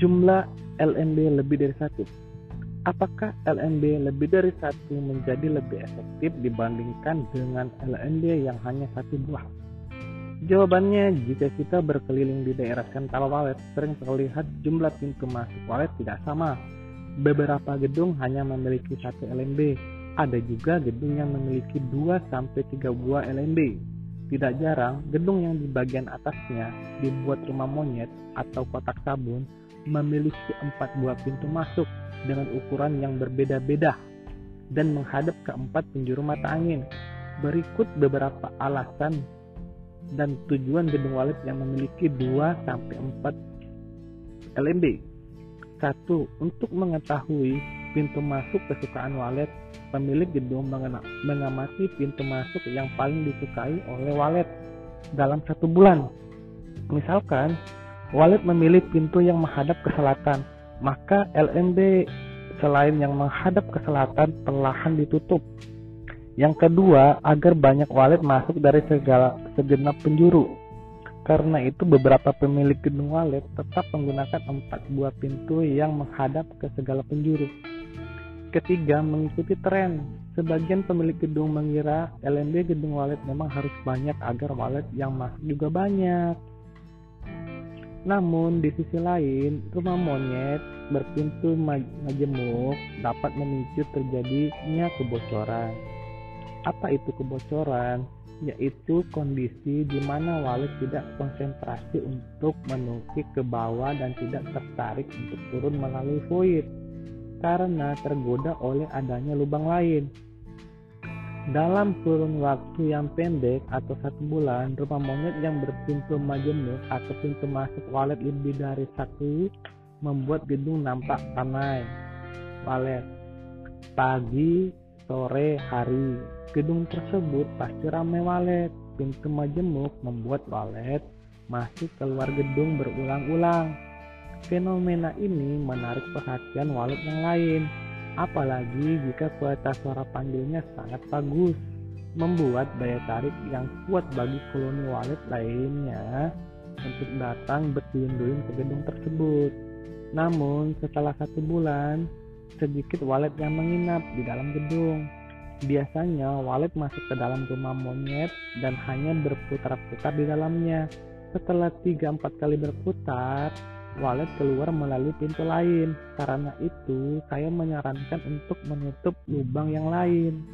jumlah LMB lebih dari satu. Apakah LMB lebih dari satu menjadi lebih efektif dibandingkan dengan LMB yang hanya satu buah? Jawabannya, jika kita berkeliling di daerah sentral walet, sering terlihat jumlah pintu masuk walet tidak sama. Beberapa gedung hanya memiliki satu LMB, ada juga gedung yang memiliki 2 sampai 3 buah LMB. Tidak jarang, gedung yang di bagian atasnya dibuat rumah monyet atau kotak sabun memiliki empat buah pintu masuk dengan ukuran yang berbeda-beda dan menghadap ke empat penjuru mata angin. Berikut beberapa alasan dan tujuan gedung walet yang memiliki 2 sampai 4 LMB. 1. Untuk mengetahui pintu masuk kesukaan walet, pemilik gedung mengamati pintu masuk yang paling disukai oleh walet dalam satu bulan. Misalkan, walet memilih pintu yang menghadap ke selatan, maka LMB selain yang menghadap ke selatan perlahan ditutup yang kedua, agar banyak walet masuk dari segala segenap penjuru. Karena itu beberapa pemilik gedung walet tetap menggunakan empat buah pintu yang menghadap ke segala penjuru. Ketiga, mengikuti tren. Sebagian pemilik gedung mengira LMB gedung walet memang harus banyak agar walet yang masuk juga banyak. Namun di sisi lain, rumah monyet berpintu majemuk dapat memicu terjadinya kebocoran. Apa itu kebocoran? Yaitu kondisi di mana walet tidak konsentrasi untuk menukik ke bawah dan tidak tertarik untuk turun melalui void karena tergoda oleh adanya lubang lain. Dalam kurun waktu yang pendek atau satu bulan, rumah monyet yang berpintu majemuk atau pintu masuk walet lebih dari satu membuat gedung nampak ramai. Walet pagi, sore, hari Gedung tersebut pasti ramai walet. Pintu majemuk membuat walet masuk keluar gedung berulang-ulang. Fenomena ini menarik perhatian walet yang lain, apalagi jika kualitas suara panggilnya sangat bagus, membuat daya tarik yang kuat bagi koloni walet lainnya untuk datang berduyun-duyun ke gedung tersebut. Namun, setelah satu bulan, sedikit walet yang menginap di dalam gedung Biasanya walet masuk ke dalam rumah monyet dan hanya berputar-putar di dalamnya. Setelah 3-4 kali berputar, walet keluar melalui pintu lain. Karena itu, saya menyarankan untuk menutup lubang yang lain.